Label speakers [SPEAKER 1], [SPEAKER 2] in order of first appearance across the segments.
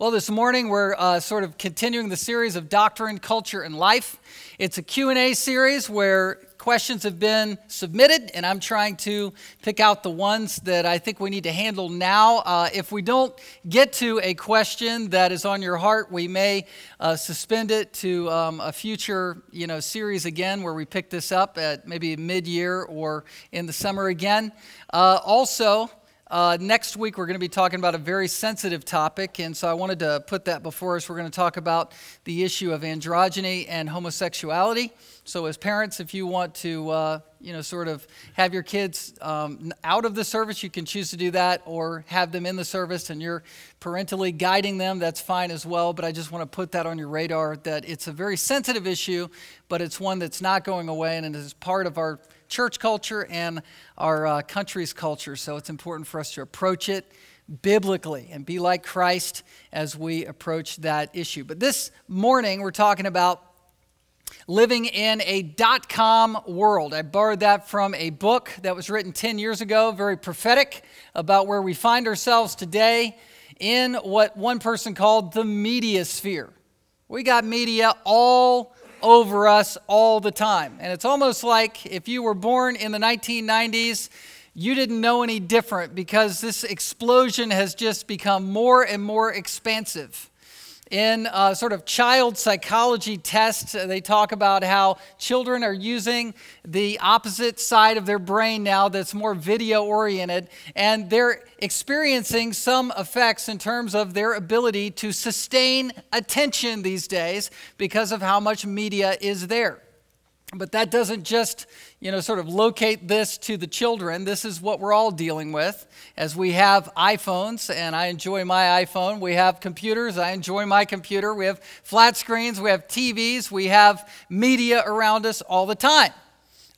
[SPEAKER 1] Well, this morning we're uh, sort of continuing the series of doctrine, culture, and life. It's a Q&A series where questions have been submitted, and I'm trying to pick out the ones that I think we need to handle now. Uh, if we don't get to a question that is on your heart, we may uh, suspend it to um, a future, you know, series again where we pick this up at maybe mid-year or in the summer again. Uh, also. Uh, next week, we're going to be talking about a very sensitive topic, and so I wanted to put that before us. We're going to talk about the issue of androgyny and homosexuality. So, as parents, if you want to, uh, you know, sort of have your kids um, out of the service, you can choose to do that, or have them in the service and you're parentally guiding them. That's fine as well. But I just want to put that on your radar that it's a very sensitive issue, but it's one that's not going away, and it is part of our church culture and our uh, country's culture. So it's important for us to approach it biblically and be like Christ as we approach that issue. But this morning, we're talking about living in a dot com world. I borrowed that from a book that was written 10 years ago, very prophetic about where we find ourselves today in what one person called the media sphere. We got media all over us all the time. And it's almost like if you were born in the 1990s, you didn't know any different because this explosion has just become more and more expansive in uh, sort of child psychology tests, uh, they talk about how children are using the opposite side of their brain now that's more video oriented, and they're experiencing some effects in terms of their ability to sustain attention these days because of how much media is there. But that doesn't just, you know, sort of locate this to the children. This is what we're all dealing with as we have iPhones, and I enjoy my iPhone. We have computers, I enjoy my computer. We have flat screens, we have TVs, we have media around us all the time.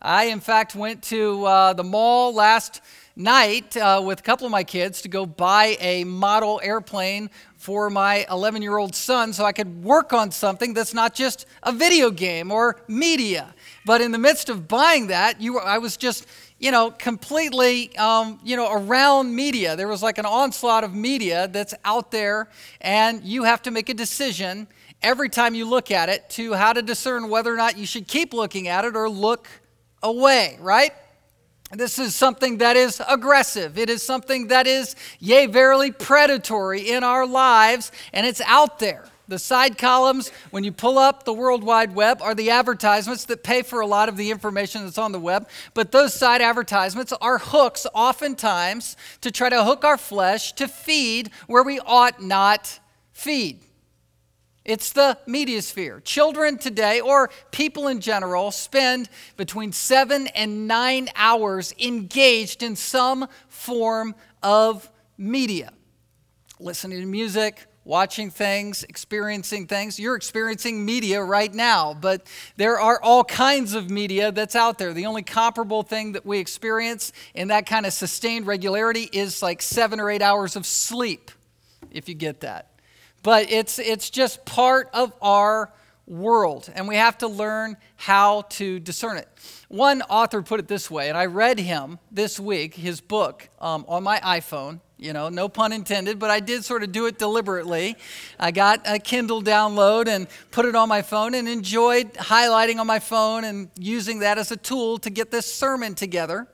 [SPEAKER 1] I, in fact, went to uh, the mall last night uh, with a couple of my kids to go buy a model airplane for my 11 year old son so I could work on something that's not just a video game or media. But in the midst of buying that, you, I was just, you know, completely, um, you know, around media. There was like an onslaught of media that's out there, and you have to make a decision every time you look at it to how to discern whether or not you should keep looking at it or look away, right? This is something that is aggressive. It is something that is, yea, verily predatory in our lives, and it's out there. The side columns, when you pull up the World Wide Web, are the advertisements that pay for a lot of the information that's on the web. But those side advertisements are hooks, oftentimes, to try to hook our flesh to feed where we ought not feed. It's the media sphere. Children today, or people in general, spend between seven and nine hours engaged in some form of media. Listening to music, watching things, experiencing things. You're experiencing media right now, but there are all kinds of media that's out there. The only comparable thing that we experience in that kind of sustained regularity is like seven or eight hours of sleep, if you get that but it's, it's just part of our world, and we have to learn how to discern it. One author put it this way, and I read him this week, his book, um, on my iPhone. You know, no pun intended, but I did sort of do it deliberately. I got a Kindle download and put it on my phone and enjoyed highlighting on my phone and using that as a tool to get this sermon together.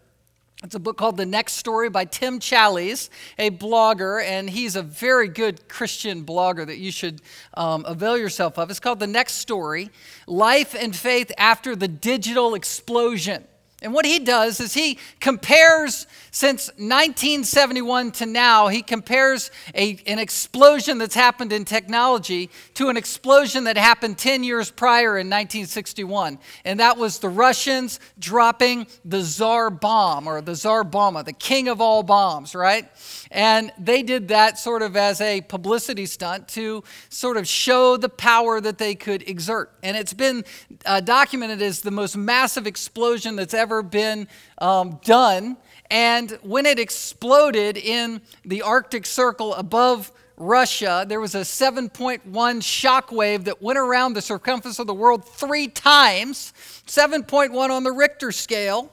[SPEAKER 1] It's a book called The Next Story by Tim Challies, a blogger, and he's a very good Christian blogger that you should um, avail yourself of. It's called The Next Story Life and Faith After the Digital Explosion. And what he does is he compares, since 1971 to now, he compares a, an explosion that's happened in technology to an explosion that happened 10 years prior in 1961. And that was the Russians dropping the Tsar bomb, or the Tsar Bomba, the king of all bombs, right? And they did that sort of as a publicity stunt to sort of show the power that they could exert. And it's been uh, documented as the most massive explosion that's ever been um, done. And when it exploded in the Arctic Circle above Russia, there was a 7.1 shock wave that went around the circumference of the world three times, 7.1 on the Richter scale.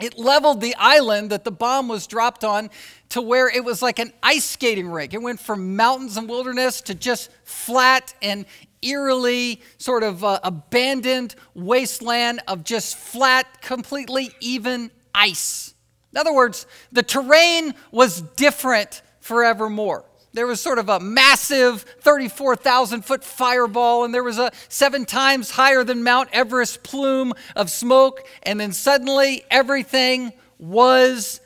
[SPEAKER 1] It leveled the island that the bomb was dropped on to where it was like an ice skating rink. It went from mountains and wilderness to just flat and eerily sort of uh, abandoned wasteland of just flat, completely even ice. In other words, the terrain was different forevermore. There was sort of a massive 34,000 foot fireball, and there was a seven times higher than Mount Everest plume of smoke, and then suddenly everything was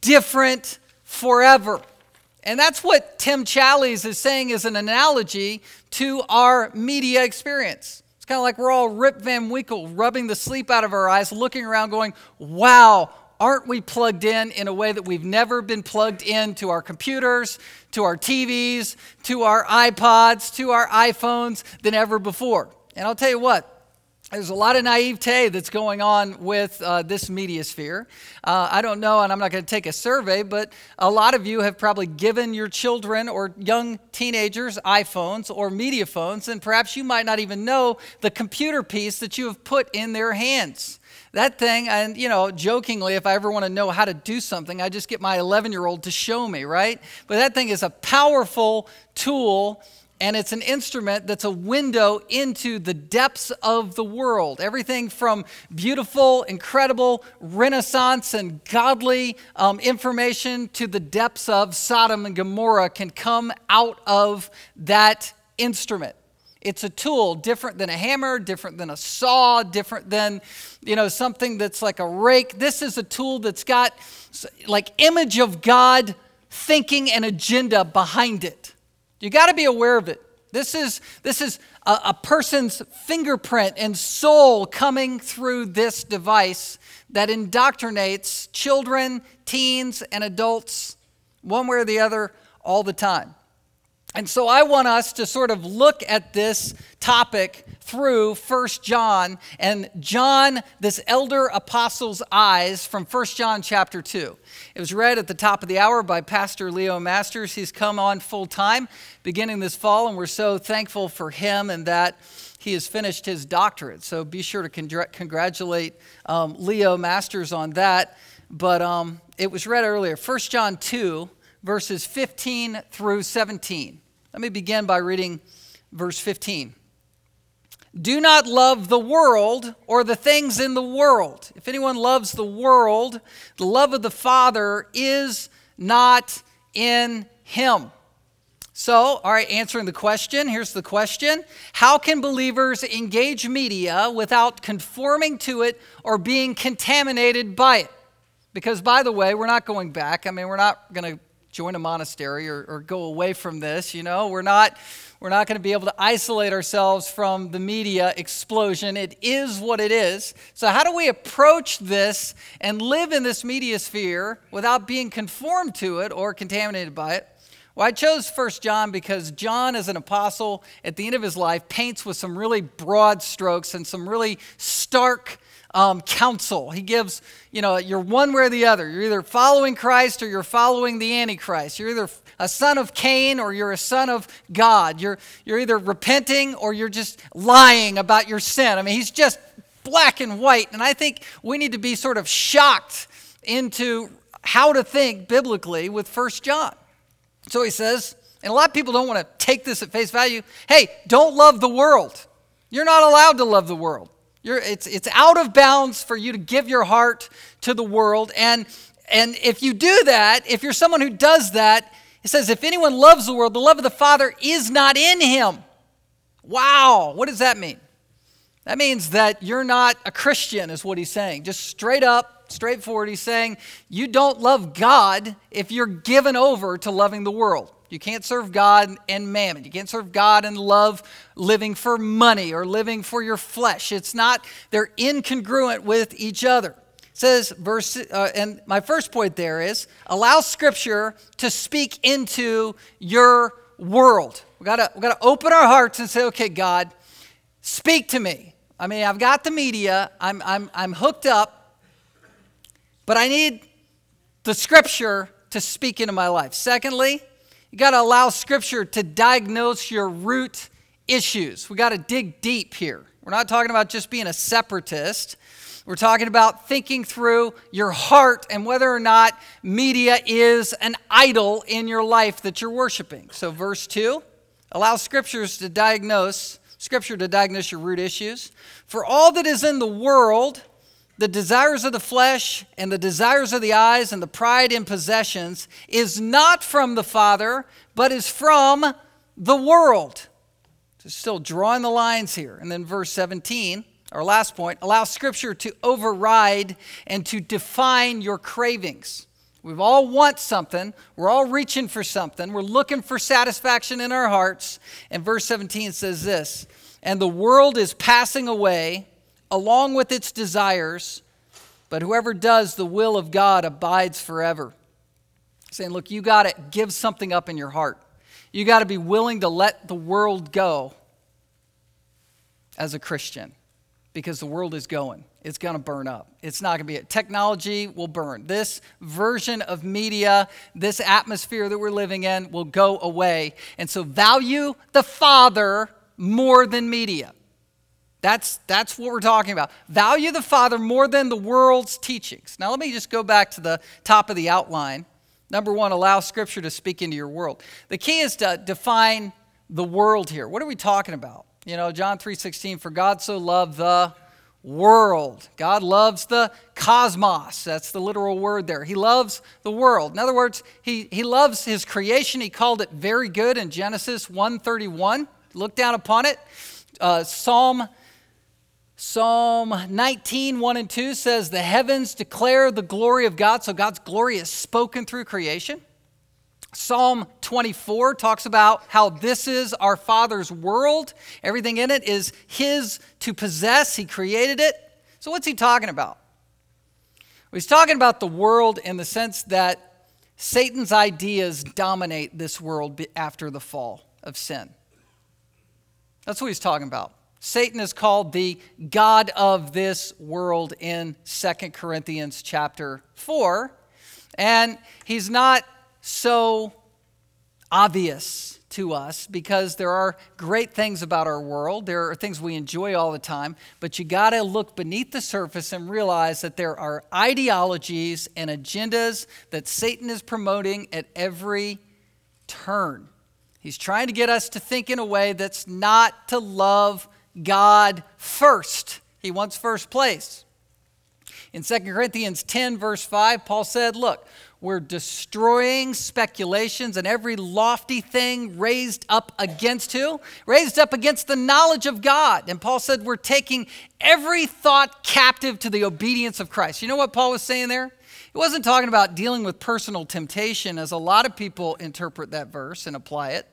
[SPEAKER 1] different forever. And that's what Tim Challies is saying is an analogy to our media experience. It's kind of like we're all Rip Van Winkle rubbing the sleep out of our eyes, looking around, going, wow, aren't we plugged in in a way that we've never been plugged in to our computers, to our TVs, to our iPods, to our iPhones than ever before? And I'll tell you what, there's a lot of naivete that's going on with uh, this media sphere. Uh, I don't know, and I'm not going to take a survey, but a lot of you have probably given your children or young teenagers iPhones or media phones, and perhaps you might not even know the computer piece that you have put in their hands. That thing, and you know, jokingly, if I ever want to know how to do something, I just get my 11 year old to show me, right? But that thing is a powerful tool and it's an instrument that's a window into the depths of the world. Everything from beautiful, incredible, renaissance, and godly um, information to the depths of Sodom and Gomorrah can come out of that instrument. It's a tool different than a hammer, different than a saw, different than, you know, something that's like a rake. This is a tool that's got like image of God thinking and agenda behind it. You got to be aware of it. This is, this is a, a person's fingerprint and soul coming through this device that indoctrinates children, teens, and adults one way or the other all the time. And so I want us to sort of look at this topic through First John and John, this elder apostle's eyes from First John chapter 2. It was read at the top of the hour by Pastor Leo Masters. He's come on full time beginning this fall, and we're so thankful for him and that he has finished his doctorate. So be sure to congr- congratulate um, Leo Masters on that. But um, it was read earlier, First John 2, verses 15 through 17. Let me begin by reading verse 15. Do not love the world or the things in the world. If anyone loves the world, the love of the Father is not in him. So, all right, answering the question, here's the question How can believers engage media without conforming to it or being contaminated by it? Because, by the way, we're not going back. I mean, we're not going to join a monastery or, or go away from this. You know, we're not we're not going to be able to isolate ourselves from the media explosion. It is what it is. So, how do we approach this and live in this media sphere without being conformed to it or contaminated by it? Well, I chose First John because John, as an apostle, at the end of his life, paints with some really broad strokes and some really stark um, counsel. He gives, you know, you're one way or the other. You're either following Christ or you're following the Antichrist. You're either a son of Cain or you're a son of God. You're, you're either repenting or you're just lying about your sin. I mean, he's just black and white. And I think we need to be sort of shocked into how to think biblically with First John. So he says, and a lot of people don't want to take this at face value hey, don't love the world. You're not allowed to love the world. You're, it's, it's out of bounds for you to give your heart to the world. And, and if you do that, if you're someone who does that, it says, if anyone loves the world, the love of the Father is not in him. Wow, what does that mean? That means that you're not a Christian, is what he's saying. Just straight up, straightforward, he's saying you don't love God if you're given over to loving the world. You can't serve God and mammon. You can't serve God and love living for money or living for your flesh. It's not, they're incongruent with each other. It says, verse, uh, and my first point there is allow Scripture to speak into your world. We gotta, we gotta open our hearts and say, okay, God, speak to me. I mean, I've got the media, I'm, I'm, I'm hooked up, but I need the Scripture to speak into my life. Secondly, you got to allow Scripture to diagnose your root issues. We got to dig deep here. We're not talking about just being a separatist. We're talking about thinking through your heart and whether or not media is an idol in your life that you're worshiping. So, verse 2 allow scriptures to diagnose, scripture to diagnose your root issues. For all that is in the world, the desires of the flesh and the desires of the eyes and the pride in possessions is not from the Father, but is from the world. So still drawing the lines here. And then verse 17, our last point, allow Scripture to override and to define your cravings. We've all want something. We're all reaching for something. We're looking for satisfaction in our hearts. And verse 17 says this And the world is passing away along with its desires, but whoever does the will of God abides forever. Saying, look, you got to give something up in your heart. You got to be willing to let the world go as a Christian because the world is going. It's going to burn up. It's not going to be it. Technology will burn. This version of media, this atmosphere that we're living in will go away. And so value the Father more than media. That's, that's what we're talking about. Value the Father more than the world's teachings. Now, let me just go back to the top of the outline. Number one, allow Scripture to speak into your world. The key is to define the world here. What are we talking about? You know, John 3:16, for God so loved the world. God loves the cosmos. That's the literal word there. He loves the world. In other words, he, he loves his creation. He called it very good in Genesis 1:31. Look down upon it. Uh, Psalm Psalm 19, 1 and 2 says, The heavens declare the glory of God. So God's glory is spoken through creation. Psalm 24 talks about how this is our Father's world. Everything in it is His to possess. He created it. So, what's He talking about? Well, he's talking about the world in the sense that Satan's ideas dominate this world after the fall of sin. That's what he's talking about. Satan is called the God of this world in Second Corinthians chapter 4. And he's not so obvious to us because there are great things about our world. There are things we enjoy all the time, but you got to look beneath the surface and realize that there are ideologies and agendas that Satan is promoting at every turn. He's trying to get us to think in a way that's not to love God first. He wants first place. In 2 Corinthians 10, verse 5, Paul said, Look, we're destroying speculations and every lofty thing raised up against who? Raised up against the knowledge of God. And Paul said, We're taking every thought captive to the obedience of Christ. You know what Paul was saying there? He wasn't talking about dealing with personal temptation, as a lot of people interpret that verse and apply it.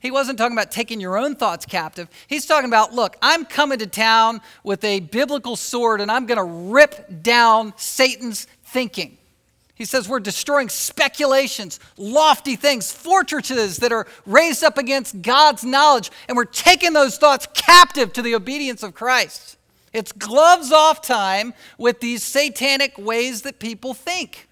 [SPEAKER 1] He wasn't talking about taking your own thoughts captive. He's talking about, look, I'm coming to town with a biblical sword and I'm going to rip down Satan's thinking. He says we're destroying speculations, lofty things, fortresses that are raised up against God's knowledge, and we're taking those thoughts captive to the obedience of Christ. It's gloves off time with these satanic ways that people think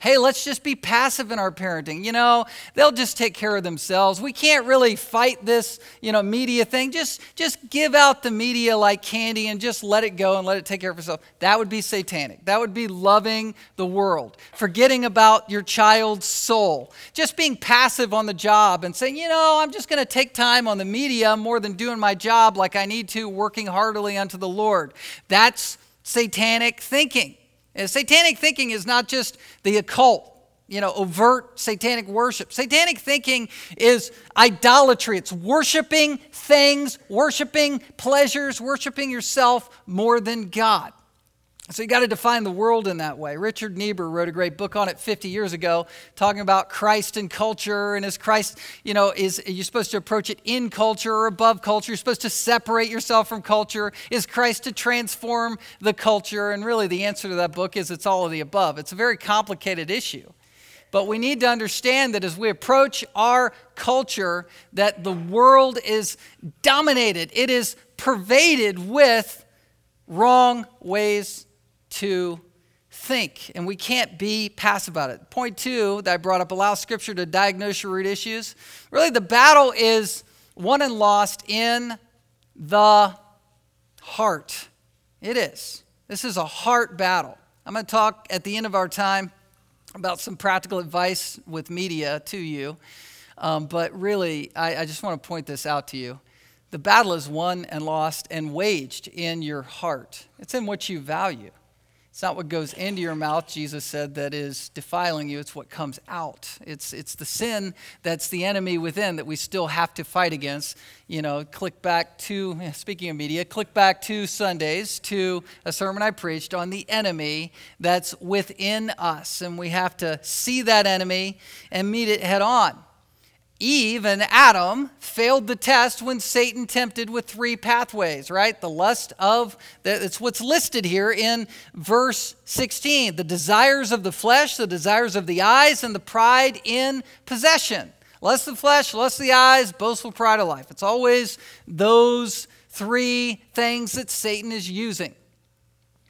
[SPEAKER 1] hey, let's just be passive in our parenting. You know, they'll just take care of themselves. We can't really fight this, you know, media thing. Just just give out the media like candy and just let it go and let it take care of itself. That would be satanic. That would be loving the world, forgetting about your child's soul. Just being passive on the job and saying, you know, I'm just going to take time on the media more than doing my job like I need to, working heartily unto the Lord. That's satanic thinking. And satanic thinking is not just the occult, you know, overt satanic worship. Satanic thinking is idolatry. It's worshiping things, worshiping pleasures, worshiping yourself more than God. So you got to define the world in that way. Richard Niebuhr wrote a great book on it 50 years ago, talking about Christ and culture. And is Christ, you know, is you're supposed to approach it in culture or above culture? You're supposed to separate yourself from culture. Is Christ to transform the culture? And really, the answer to that book is it's all of the above. It's a very complicated issue. But we need to understand that as we approach our culture, that the world is dominated. It is pervaded with wrong ways to think, and we can't be passive about it. Point two that I brought up allow Scripture to diagnose your root issues. Really, the battle is won and lost in the heart. It is. This is a heart battle. I'm going to talk at the end of our time about some practical advice with media to you. Um, but really, I, I just want to point this out to you. The battle is won and lost and waged in your heart, it's in what you value. It's not what goes into your mouth, Jesus said, that is defiling you. It's what comes out. It's, it's the sin that's the enemy within that we still have to fight against. You know, click back to, speaking of media, click back to Sundays to a sermon I preached on the enemy that's within us. And we have to see that enemy and meet it head on. Eve and Adam failed the test when Satan tempted with three pathways, right? The lust of, it's what's listed here in verse 16 the desires of the flesh, the desires of the eyes, and the pride in possession. Lust of the flesh, lust of the eyes, boastful pride of life. It's always those three things that Satan is using.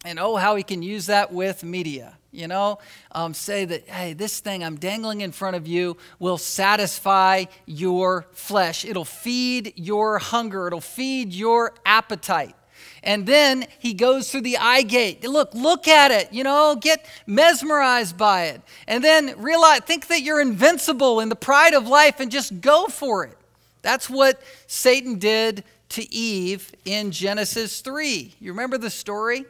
[SPEAKER 1] And oh, how he can use that with media. You know, um, say that, hey, this thing I'm dangling in front of you will satisfy your flesh. It'll feed your hunger, it'll feed your appetite. And then he goes through the eye gate. Look, look at it, you know, get mesmerized by it. And then realize, think that you're invincible in the pride of life and just go for it. That's what Satan did to Eve in Genesis 3. You remember the story?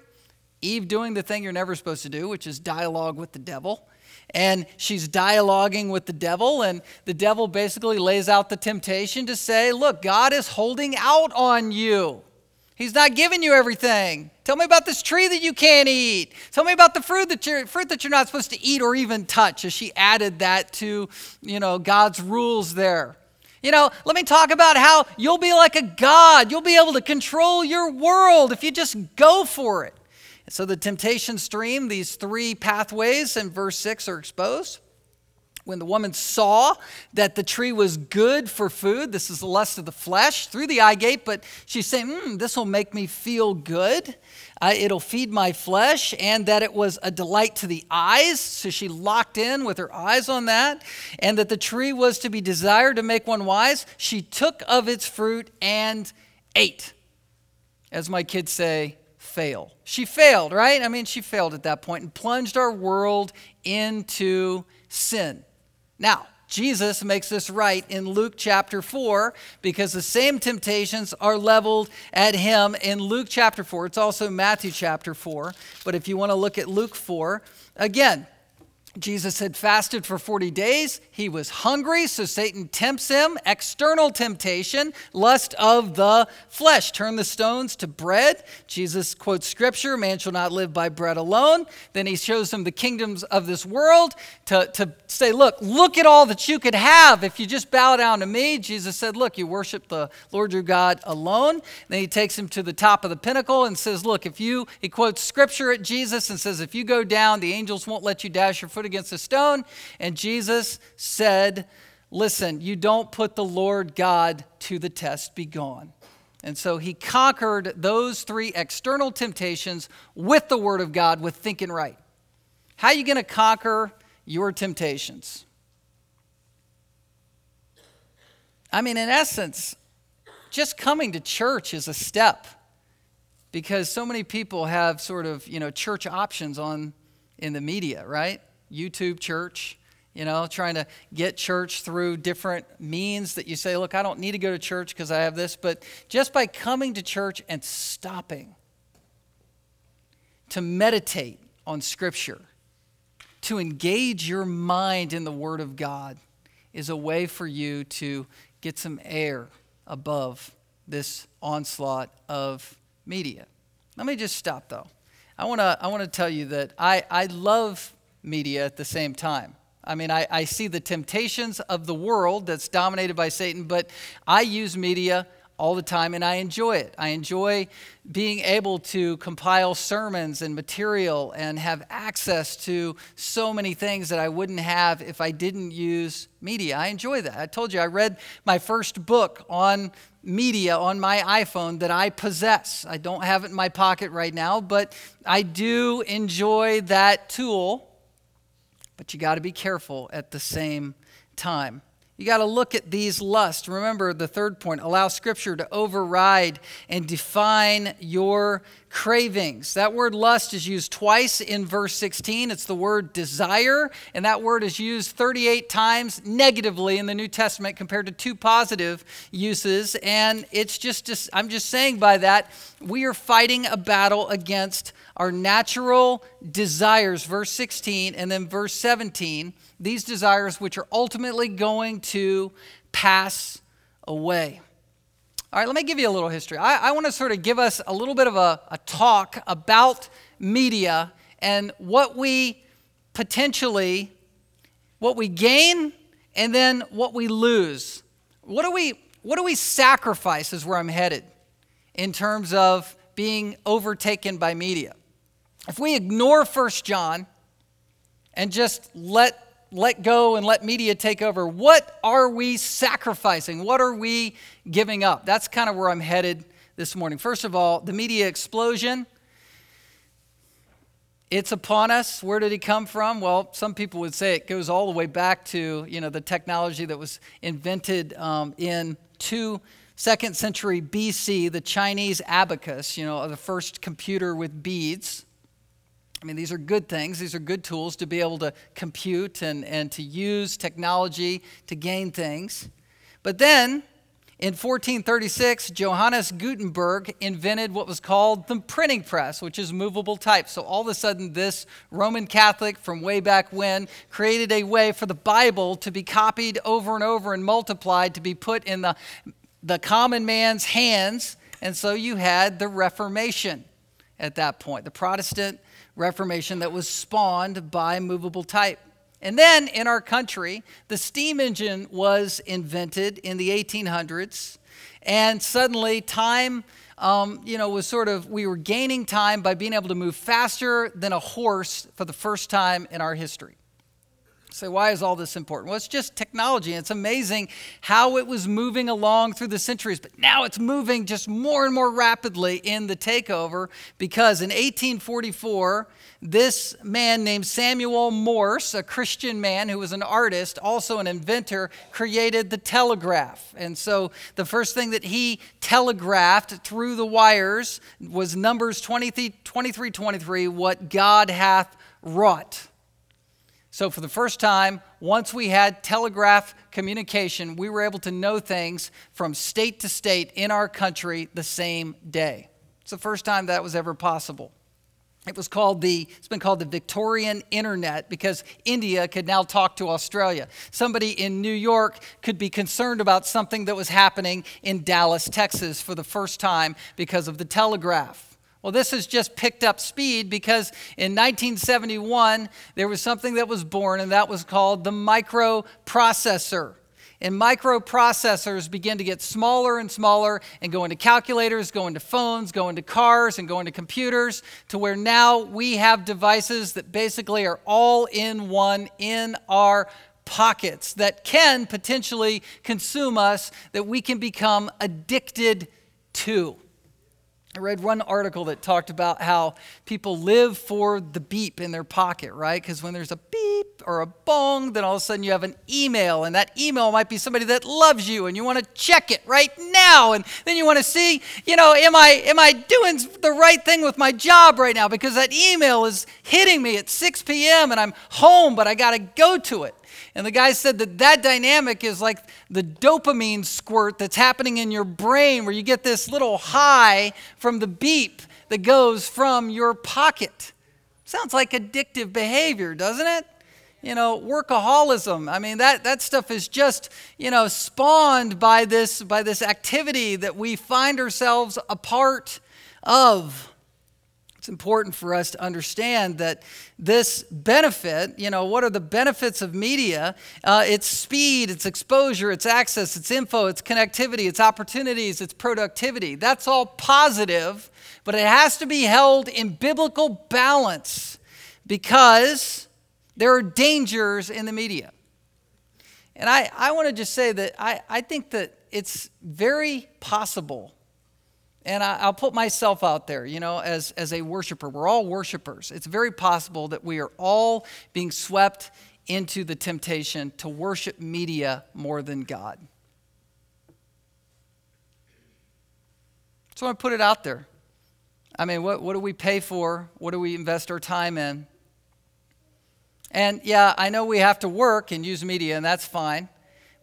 [SPEAKER 1] Eve doing the thing you're never supposed to do, which is dialogue with the devil. And she's dialoguing with the devil, and the devil basically lays out the temptation to say, Look, God is holding out on you. He's not giving you everything. Tell me about this tree that you can't eat. Tell me about the fruit that you're, fruit that you're not supposed to eat or even touch, as she added that to, you know, God's rules there. You know, let me talk about how you'll be like a God. You'll be able to control your world if you just go for it. So the temptation stream, these three pathways in verse 6 are exposed. When the woman saw that the tree was good for food, this is the lust of the flesh through the eye gate, but she's saying, mm, This will make me feel good. Uh, it'll feed my flesh, and that it was a delight to the eyes. So she locked in with her eyes on that, and that the tree was to be desired to make one wise. She took of its fruit and ate. As my kids say, fail. She failed, right? I mean, she failed at that point and plunged our world into sin. Now, Jesus makes this right in Luke chapter 4 because the same temptations are leveled at him in Luke chapter 4. It's also Matthew chapter 4. But if you want to look at Luke 4, again, Jesus had fasted for 40 days. He was hungry, so Satan tempts him. External temptation, lust of the flesh. Turn the stones to bread. Jesus quotes scripture man shall not live by bread alone. Then he shows him the kingdoms of this world to, to say, Look, look at all that you could have if you just bow down to me. Jesus said, Look, you worship the Lord your God alone. Then he takes him to the top of the pinnacle and says, Look, if you, he quotes scripture at Jesus and says, If you go down, the angels won't let you dash your foot against a stone. And Jesus said, Listen, you don't put the Lord God to the test, be gone. And so he conquered those three external temptations with the Word of God, with thinking right. How are you going to conquer your temptations? I mean, in essence, just coming to church is a step because so many people have sort of, you know, church options on in the media, right? YouTube church, you know, trying to get church through different means that you say, look, I don't need to go to church because I have this, but just by coming to church and stopping to meditate on Scripture, to engage your mind in the Word of God, is a way for you to get some air above this onslaught of media. Let me just stop though. I want to I want to tell you that I, I love media at the same time. I mean, I, I see the temptations of the world that's dominated by Satan, but I use media all the time and I enjoy it. I enjoy being able to compile sermons and material and have access to so many things that I wouldn't have if I didn't use media. I enjoy that. I told you I read my first book on media on my iPhone that I possess. I don't have it in my pocket right now, but I do enjoy that tool but you got to be careful at the same time. You got to look at these lusts. Remember the third point allow Scripture to override and define your cravings. That word lust is used twice in verse 16. It's the word desire, and that word is used 38 times negatively in the New Testament compared to two positive uses. And it's just, just I'm just saying by that, we are fighting a battle against our natural desires, verse 16, and then verse 17 these desires which are ultimately going to pass away. All right, let me give you a little history. I, I want to sort of give us a little bit of a, a talk about media and what we potentially, what we gain and then what we lose. What do we, what do we sacrifice is where I'm headed in terms of being overtaken by media. If we ignore First John and just let let go and let media take over, what are we sacrificing? What are we giving up? That's kind of where I'm headed this morning. First of all, the media explosion. It's upon us. Where did it come from? Well, some people would say it goes all the way back to you know the technology that was invented um, in two second century BC, the Chinese abacus. You know, the first computer with beads. I mean, these are good things. These are good tools to be able to compute and, and to use technology to gain things. But then, in 1436, Johannes Gutenberg invented what was called the printing press, which is movable type. So, all of a sudden, this Roman Catholic from way back when created a way for the Bible to be copied over and over and multiplied to be put in the, the common man's hands. And so, you had the Reformation at that point. The Protestant Reformation that was spawned by movable type. And then in our country, the steam engine was invented in the 1800s, and suddenly time, um, you know, was sort of, we were gaining time by being able to move faster than a horse for the first time in our history. So, why is all this important? Well, it's just technology. It's amazing how it was moving along through the centuries, but now it's moving just more and more rapidly in the takeover because in 1844, this man named Samuel Morse, a Christian man who was an artist, also an inventor, created the telegraph. And so the first thing that he telegraphed through the wires was Numbers 23 23, what God hath wrought. So, for the first time, once we had telegraph communication, we were able to know things from state to state in our country the same day. It's the first time that was ever possible. It was called the, it's been called the Victorian Internet because India could now talk to Australia. Somebody in New York could be concerned about something that was happening in Dallas, Texas for the first time because of the telegraph. Well, this has just picked up speed because in 1971, there was something that was born, and that was called the microprocessor. And microprocessors begin to get smaller and smaller and go into calculators, go into phones, go into cars, and go into computers, to where now we have devices that basically are all in one in our pockets that can potentially consume us, that we can become addicted to. I read one article that talked about how people live for the beep in their pocket, right? Because when there's a beep or a bong, then all of a sudden you have an email, and that email might be somebody that loves you, and you want to check it right now, and then you want to see, you know, am I am I doing the right thing with my job right now? Because that email is hitting me at 6 p.m. and I'm home, but I got to go to it. And the guy said that that dynamic is like the dopamine squirt that's happening in your brain, where you get this little high from the beep that goes from your pocket. Sounds like addictive behavior, doesn't it? You know, workaholism. I mean, that, that stuff is just, you know, spawned by this, by this activity that we find ourselves a part of. It's important for us to understand that this benefit, you know, what are the benefits of media? Uh, it's speed, it's exposure, it's access, it's info, it's connectivity, it's opportunities, it's productivity. That's all positive, but it has to be held in biblical balance because there are dangers in the media. And I, I want to just say that I, I think that it's very possible and I, will put myself out there, you know, as, as a worshiper. We're all worshipers. It's very possible that we are all being swept into the temptation to worship media more than God. So I put it out there. I mean, what, what do we pay for? What do we invest our time in? And yeah, I know we have to work and use media, and that's fine.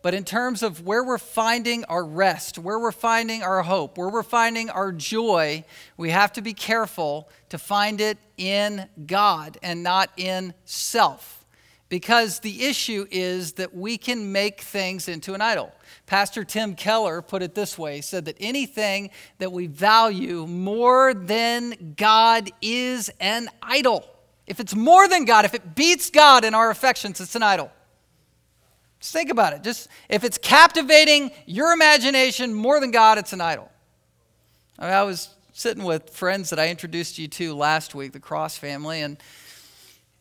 [SPEAKER 1] But in terms of where we're finding our rest, where we're finding our hope, where we're finding our joy, we have to be careful to find it in God and not in self. Because the issue is that we can make things into an idol. Pastor Tim Keller put it this way he said that anything that we value more than God is an idol. If it's more than God, if it beats God in our affections, it's an idol. Just think about it. Just if it's captivating your imagination more than God, it's an idol. I, mean, I was sitting with friends that I introduced you to last week, the Cross family, and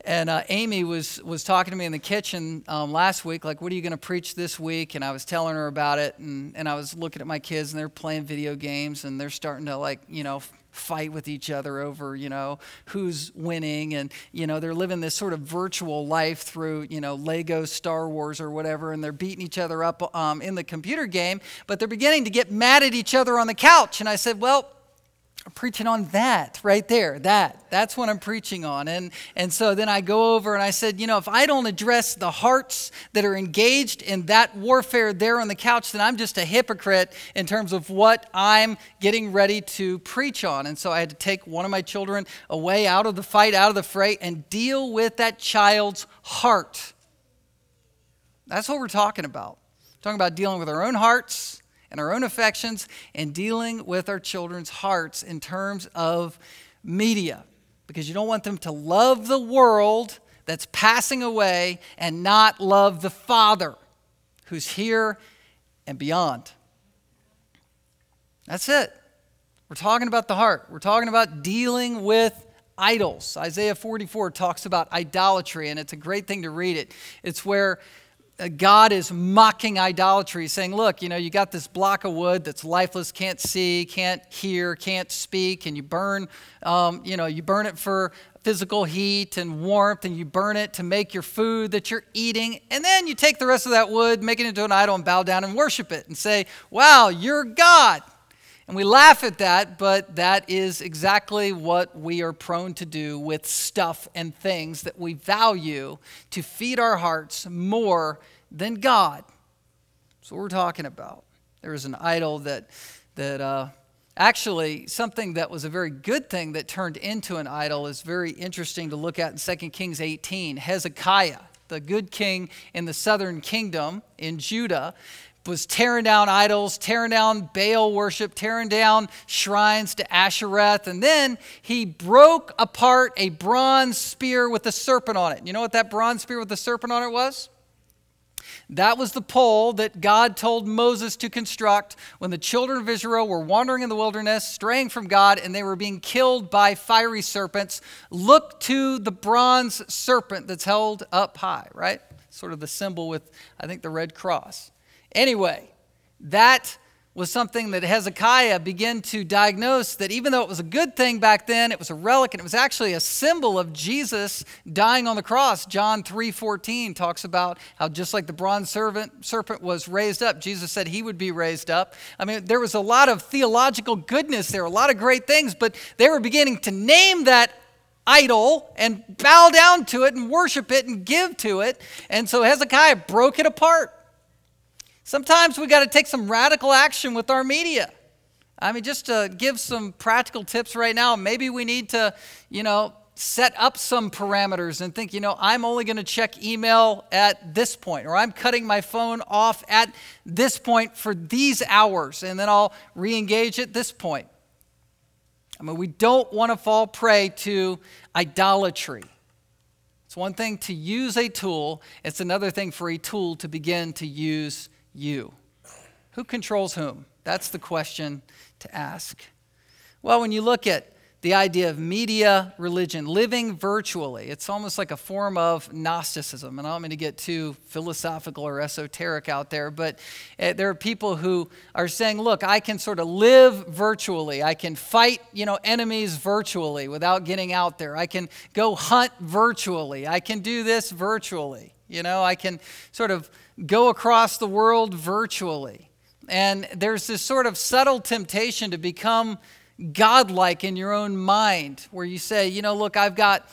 [SPEAKER 1] and uh, Amy was was talking to me in the kitchen um, last week, like, "What are you going to preach this week?" And I was telling her about it, and and I was looking at my kids, and they're playing video games, and they're starting to like, you know, fight with each other over, you know, who's winning. And, you know, they're living this sort of virtual life through, you know, Lego Star Wars or whatever, and they're beating each other up um, in the computer game, but they're beginning to get mad at each other on the couch. And I said, well, I'm preaching on that right there. That. That's what I'm preaching on. And, and so then I go over and I said, you know, if I don't address the hearts that are engaged in that warfare there on the couch, then I'm just a hypocrite in terms of what I'm getting ready to preach on. And so I had to take one of my children away out of the fight, out of the fray, and deal with that child's heart. That's what we're talking about. We're talking about dealing with our own hearts and our own affections and dealing with our children's hearts in terms of media. Because you don't want them to love the world that's passing away and not love the Father who's here and beyond. That's it. We're talking about the heart. We're talking about dealing with idols. Isaiah 44 talks about idolatry, and it's a great thing to read it. It's where God is mocking idolatry, saying, Look, you know, you got this block of wood that's lifeless, can't see, can't hear, can't speak, and you burn, um, you know, you burn it for physical heat and warmth, and you burn it to make your food that you're eating. And then you take the rest of that wood, make it into an idol, and bow down and worship it and say, Wow, you're God. And we laugh at that, but that is exactly what we are prone to do with stuff and things that we value to feed our hearts more than God. That's what we're talking about. There was an idol that, that uh, actually, something that was a very good thing that turned into an idol is very interesting to look at in 2 Kings 18. Hezekiah, the good king in the southern kingdom in Judah, was tearing down idols, tearing down Baal worship, tearing down shrines to Ashereth, and then he broke apart a bronze spear with a serpent on it. You know what that bronze spear with the serpent on it was? That was the pole that God told Moses to construct when the children of Israel were wandering in the wilderness, straying from God, and they were being killed by fiery serpents. Look to the bronze serpent that's held up high, right? Sort of the symbol with, I think, the red cross. Anyway, that was something that Hezekiah began to diagnose that even though it was a good thing back then, it was a relic and it was actually a symbol of Jesus dying on the cross. John 3:14 talks about how just like the bronze servant, serpent was raised up, Jesus said he would be raised up. I mean, there was a lot of theological goodness there, a lot of great things, but they were beginning to name that idol and bow down to it and worship it and give to it. And so Hezekiah broke it apart. Sometimes we got to take some radical action with our media. I mean, just to give some practical tips right now, maybe we need to, you know, set up some parameters and think, you know, I'm only going to check email at this point, or I'm cutting my phone off at this point for these hours, and then I'll re engage at this point. I mean, we don't want to fall prey to idolatry. It's one thing to use a tool, it's another thing for a tool to begin to use you? Who controls whom? That's the question to ask. Well, when you look at the idea of media religion, living virtually, it's almost like a form of Gnosticism. And I don't mean to get too philosophical or esoteric out there, but eh, there are people who are saying, look, I can sort of live virtually. I can fight, you know, enemies virtually without getting out there. I can go hunt virtually. I can do this virtually. You know, I can sort of go across the world virtually. And there's this sort of subtle temptation to become godlike in your own mind, where you say, you know, look, I've got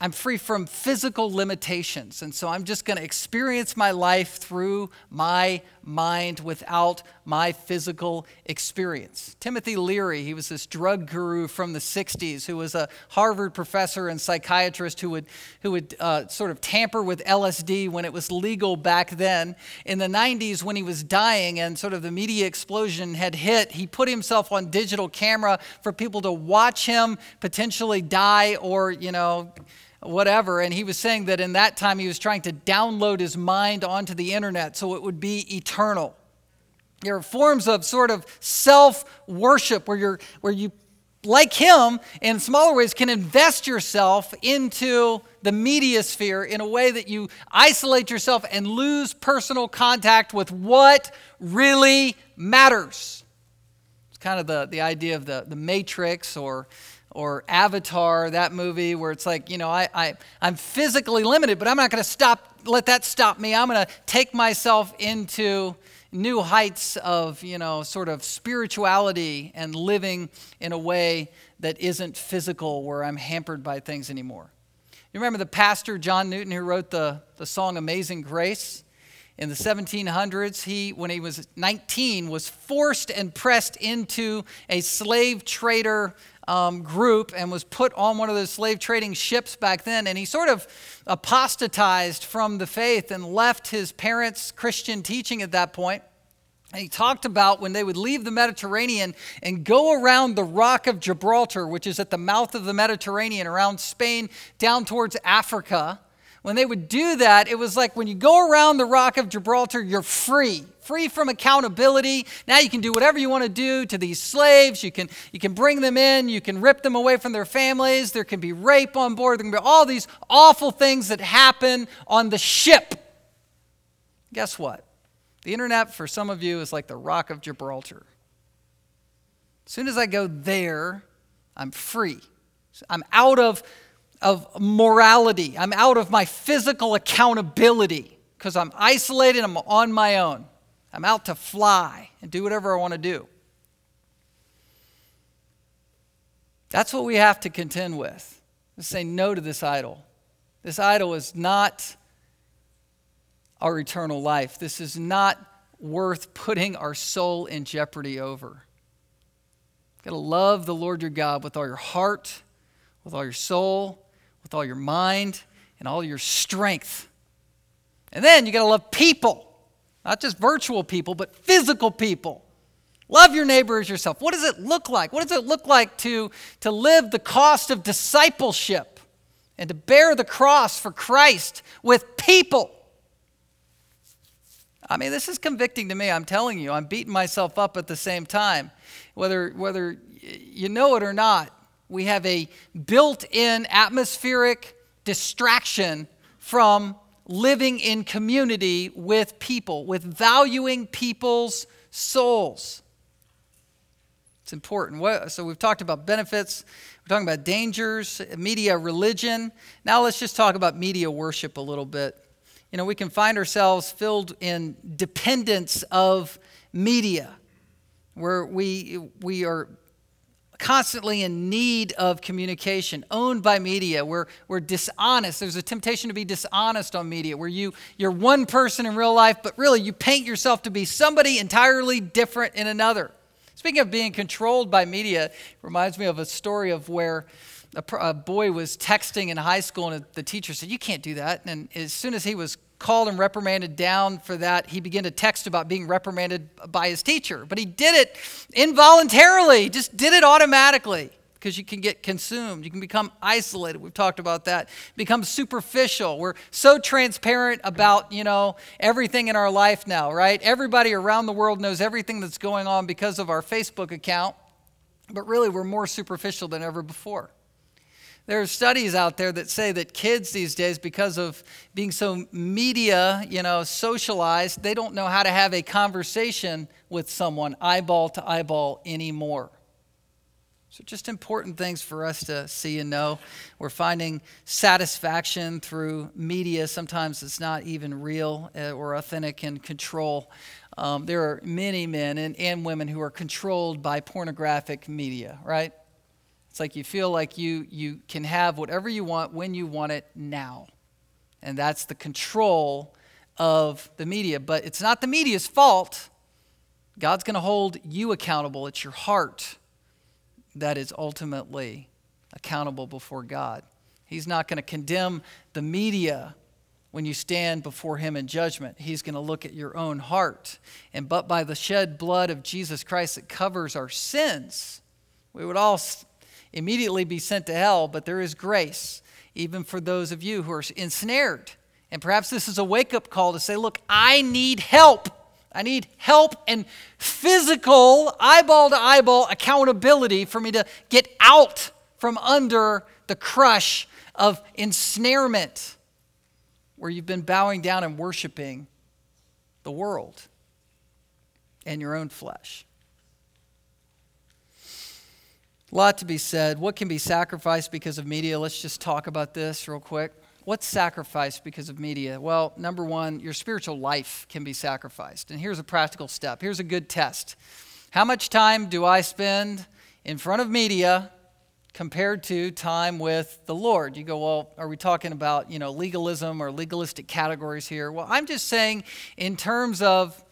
[SPEAKER 1] I'm free from physical limitations. And so I'm just going to experience my life through my mind without my physical experience. Timothy Leary, he was this drug guru from the 60s who was a Harvard professor and psychiatrist who would, who would uh, sort of tamper with LSD when it was legal back then. In the 90s, when he was dying and sort of the media explosion had hit, he put himself on digital camera for people to watch him potentially die or, you know, whatever. And he was saying that in that time he was trying to download his mind onto the internet so it would be eternal. There are forms of sort of self worship where, you're, where you, like him, in smaller ways, can invest yourself into the media sphere in a way that you isolate yourself and lose personal contact with what really matters. It's kind of the, the idea of the, the matrix or or Avatar, that movie where it's like, you know, I, I, I'm physically limited, but I'm not going to stop, let that stop me. I'm going to take myself into new heights of, you know, sort of spirituality and living in a way that isn't physical where I'm hampered by things anymore. You remember the pastor, John Newton, who wrote the, the song Amazing Grace? In the 1700s, he, when he was 19, was forced and pressed into a slave trader um, group and was put on one of those slave trading ships back then. And he sort of apostatized from the faith and left his parents' Christian teaching at that point. And he talked about when they would leave the Mediterranean and go around the Rock of Gibraltar, which is at the mouth of the Mediterranean, around Spain, down towards Africa when they would do that, it was like when you go around the Rock of Gibraltar, you're free, free from accountability. Now you can do whatever you want to do to these slaves. You can, you can bring them in, you can rip them away from their families. There can be rape on board, there can be all these awful things that happen on the ship. Guess what? The internet, for some of you, is like the Rock of Gibraltar. As soon as I go there, I'm free. I'm out of of morality. I'm out of my physical accountability because I'm isolated, I'm on my own. I'm out to fly and do whatever I want to do. That's what we have to contend with. Say no to this idol. This idol is not our eternal life. This is not worth putting our soul in jeopardy over. You've got to love the Lord your God with all your heart, with all your soul, with all your mind and all your strength. And then you got to love people, not just virtual people, but physical people. Love your neighbor as yourself. What does it look like? What does it look like to, to live the cost of discipleship and to bear the cross for Christ with people? I mean, this is convicting to me. I'm telling you, I'm beating myself up at the same time. Whether, whether you know it or not, we have a built in atmospheric distraction from living in community with people, with valuing people's souls. It's important. So we've talked about benefits, we're talking about dangers, media religion. Now let's just talk about media worship a little bit. You know, we can find ourselves filled in dependence of media, where we, we are constantly in need of communication, owned by media. We're, we're dishonest. There's a temptation to be dishonest on media, where you, you're one person in real life, but really you paint yourself to be somebody entirely different in another. Speaking of being controlled by media, reminds me of a story of where a boy was texting in high school and the teacher said, You can't do that. And as soon as he was called and reprimanded down for that, he began to text about being reprimanded by his teacher. But he did it involuntarily, just did it automatically because you can get consumed. You can become isolated. We've talked about that. Become superficial. We're so transparent about, you know, everything in our life now, right? Everybody around the world knows everything that's going on because of our Facebook account. But really, we're more superficial than ever before. There are studies out there that say that kids these days, because of being so media, you know, socialized, they don't know how to have a conversation with someone eyeball to eyeball anymore. So, just important things for us to see and know. We're finding satisfaction through media. Sometimes it's not even real uh, or authentic and control. Um, there are many men and, and women who are controlled by pornographic media, right? It's like you feel like you, you can have whatever you want when you want it now. And that's the control of the media. But it's not the media's fault. God's going to hold you accountable. It's your heart that is ultimately accountable before God. He's not going to condemn the media when you stand before him in judgment. He's going to look at your own heart. And but by the shed blood of Jesus Christ that covers our sins, we would all immediately be sent to hell, but there is grace even for those of you who are ensnared. And perhaps this is a wake up call to say, look, I need help. I need help and physical, eyeball to eyeball accountability for me to get out from under the crush of ensnarement where you've been bowing down and worshiping the world and your own flesh. A lot to be said. What can be sacrificed because of media? Let's just talk about this real quick. What's sacrificed because of media? Well, number one, your spiritual life can be sacrificed. And here's a practical step. Here's a good test. How much time do I spend in front of media compared to time with the Lord? You go, well, are we talking about, you know, legalism or legalistic categories here? Well, I'm just saying in terms of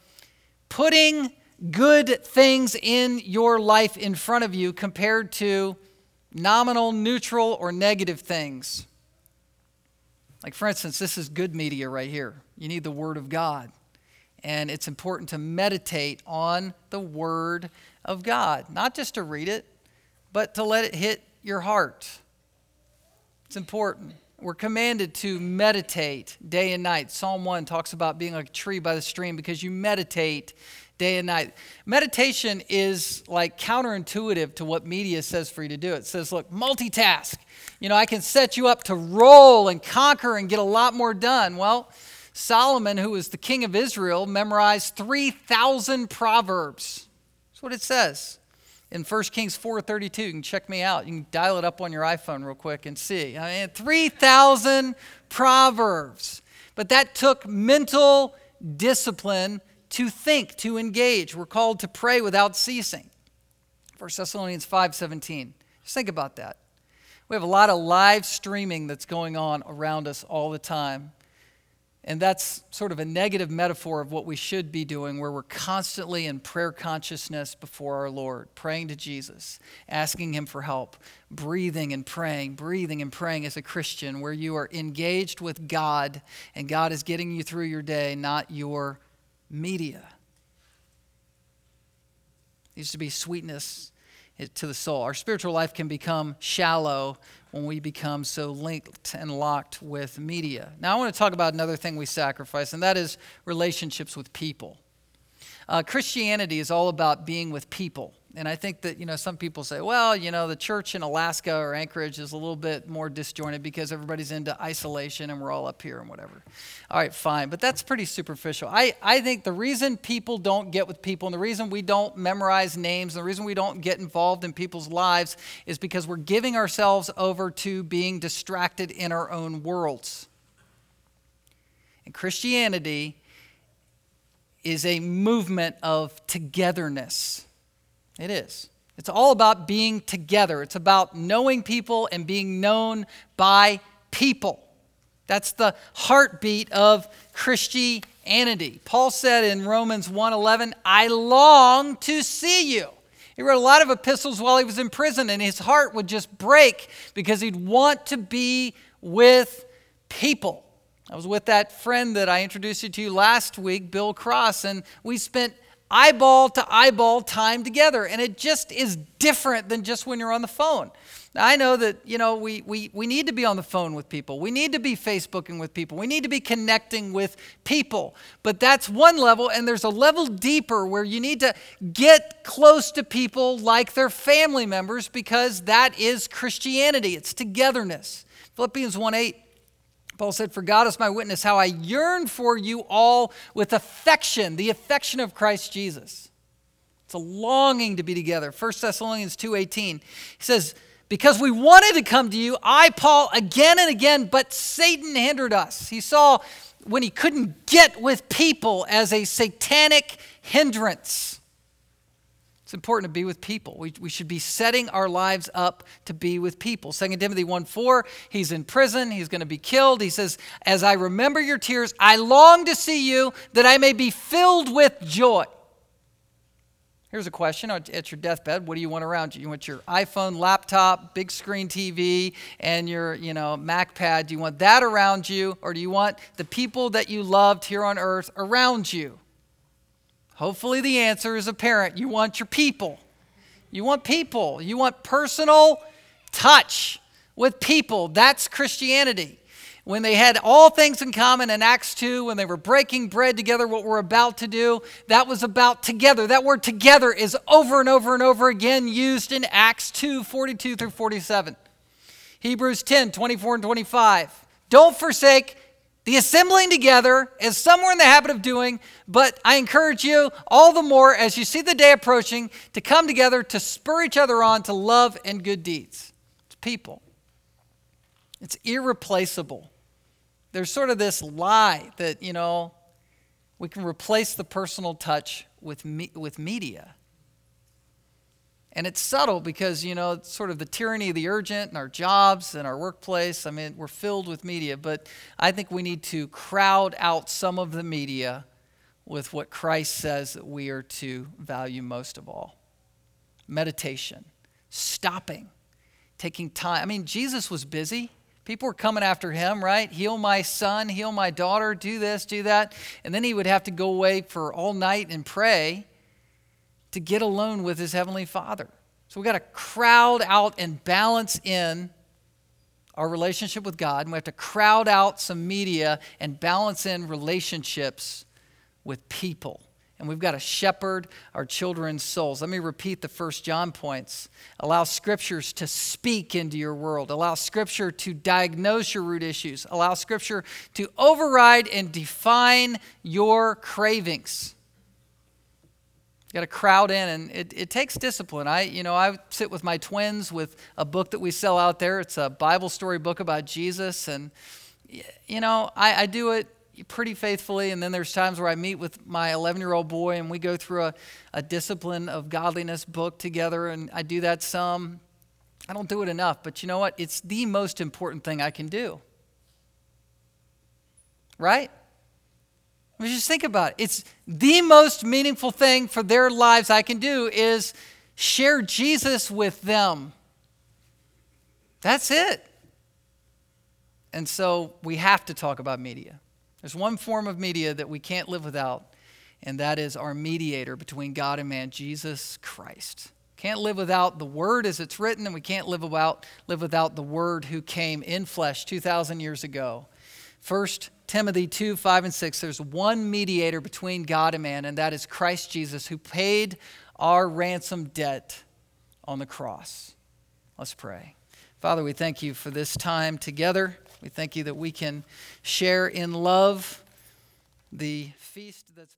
[SPEAKER 1] putting good things in your life in front of you compared to nominal, neutral, or negative things. Like, for instance, this is good media right here. You need the Word of God. And it's important to meditate on the Word of God, not just to read it, but to let it hit your heart. It's important. We're commanded to meditate day and night. Psalm 1 talks about being like a tree by the stream because you meditate day and night. Meditation is like counterintuitive to what media says for you to do. It says, look, multitask. You know, I can set you up to roll and conquer and get a lot more done. Well, Solomon, who was the king of Israel, memorized 3,000 proverbs. That's what it says in 1 Kings 4:32. You can check me out. You can dial it up on your iPhone real quick and see. I mean, 3,000 proverbs. But that took mental discipline to think, to engage. We're called to pray without ceasing. 1 Thessalonians 5:17. Just think about that. We have a lot of live streaming that's going on around us all the time. And that's sort of a negative metaphor of what we should be doing, where we're constantly in prayer consciousness before our Lord, praying to Jesus, asking Him for help, breathing and praying, breathing and praying as a Christian, where you are engaged with God and God is getting you through your day, not your media. It needs to be sweetness to the soul. Our spiritual life can become shallow when we become so linked and locked with media. Now, I want to talk about another thing we sacrifice, and that is relationships with people. Uh, Christianity is all about being with people. And I think that, you know, some people say, well, you know, the church in Alaska or Anchorage is a little bit more disjointed because everybody's into isolation and we're all up here and whatever. All right, fine. But that's pretty superficial. I, I think the reason people don't get with people and the reason we don't memorize names, and the reason we don't get involved in people's lives is because we're giving ourselves over to being distracted in our own worlds. And Christianity is a movement of togetherness it is. It's all about being together. It's about knowing people and being known by people. That's the heartbeat of Christianity. Paul said in Romans 1:11, "I long to see you." He wrote a lot of epistles while he was in prison and his heart would just break because he'd want to be with people. I was with that friend that I introduced you to last week, Bill Cross, and we spent eyeball to eyeball time together. And it just is different than just when you're on the phone. I know that, you know, we, we, we need to be on the phone with people. We need to be Facebooking with people. We need to be connecting with people. But that's one level, and there's a level deeper where you need to get close to people like their family members because that is Christianity. It's togetherness. Philippians 1 8 Paul said, For God is my witness, how I yearn for you all with affection, the affection of Christ Jesus. It's a longing to be together. 1 Thessalonians 2:18. He says, "Because we wanted to come to you, I Paul again and again, but Satan hindered us." He saw when he couldn't get with people as a satanic hindrance. Important to be with people. We, we should be setting our lives up to be with people. 2 Timothy 1 4, he's in prison, he's going to be killed. He says, As I remember your tears, I long to see you that I may be filled with joy. Here's a question at your deathbed. What do you want around you? You want your iPhone, laptop, big screen TV, and your, you know, Mac pad. Do you want that around you, or do you want the people that you loved here on earth around you? Hopefully, the answer is apparent. You want your people. You want people. You want personal touch with people. That's Christianity. When they had all things in common in Acts 2, when they were breaking bread together, what we're about to do, that was about together. That word together is over and over and over again used in Acts 2 42 through 47. Hebrews 10 24 and 25. Don't forsake the assembling together is somewhere in the habit of doing, but I encourage you all the more as you see the day approaching to come together to spur each other on to love and good deeds. It's people, it's irreplaceable. There's sort of this lie that, you know, we can replace the personal touch with, me, with media. And it's subtle because, you know, it's sort of the tyranny of the urgent and our jobs and our workplace. I mean, we're filled with media, but I think we need to crowd out some of the media with what Christ says that we are to value most of all meditation, stopping, taking time. I mean, Jesus was busy. People were coming after him, right? Heal my son, heal my daughter, do this, do that. And then he would have to go away for all night and pray to get alone with his heavenly Father. So we got to crowd out and balance in our relationship with God, and we have to crowd out some media and balance in relationships with people. And we've got to shepherd our children's souls. Let me repeat the first John points. Allow scriptures to speak into your world. Allow scripture to diagnose your root issues. Allow scripture to override and define your cravings got to crowd in and it, it takes discipline. I you know i sit with my twins with a book that we sell out there. It's a bible story book about jesus and you know i, I do it pretty faithfully and then there's times where i meet with my 11 year old boy and we go through a, a discipline of godliness book together and i do that some. I don't do it enough but you know what? It's the most important thing i can do. Right Just think about it. It's the most meaningful thing for their lives I can do is share Jesus with them. That's it. And so we have to talk about media. There's one form of media that we can't live without, and that is our mediator between God and man, Jesus Christ. Can't live without the word as it's written, and we can't live without, live without the word who came in flesh 2,000 years ago. First Timothy 2 5 and 6, there's one mediator between God and man, and that is Christ Jesus, who paid our ransom debt on the cross. Let's pray. Father, we thank you for this time together. We thank you that we can share in love the feast that's.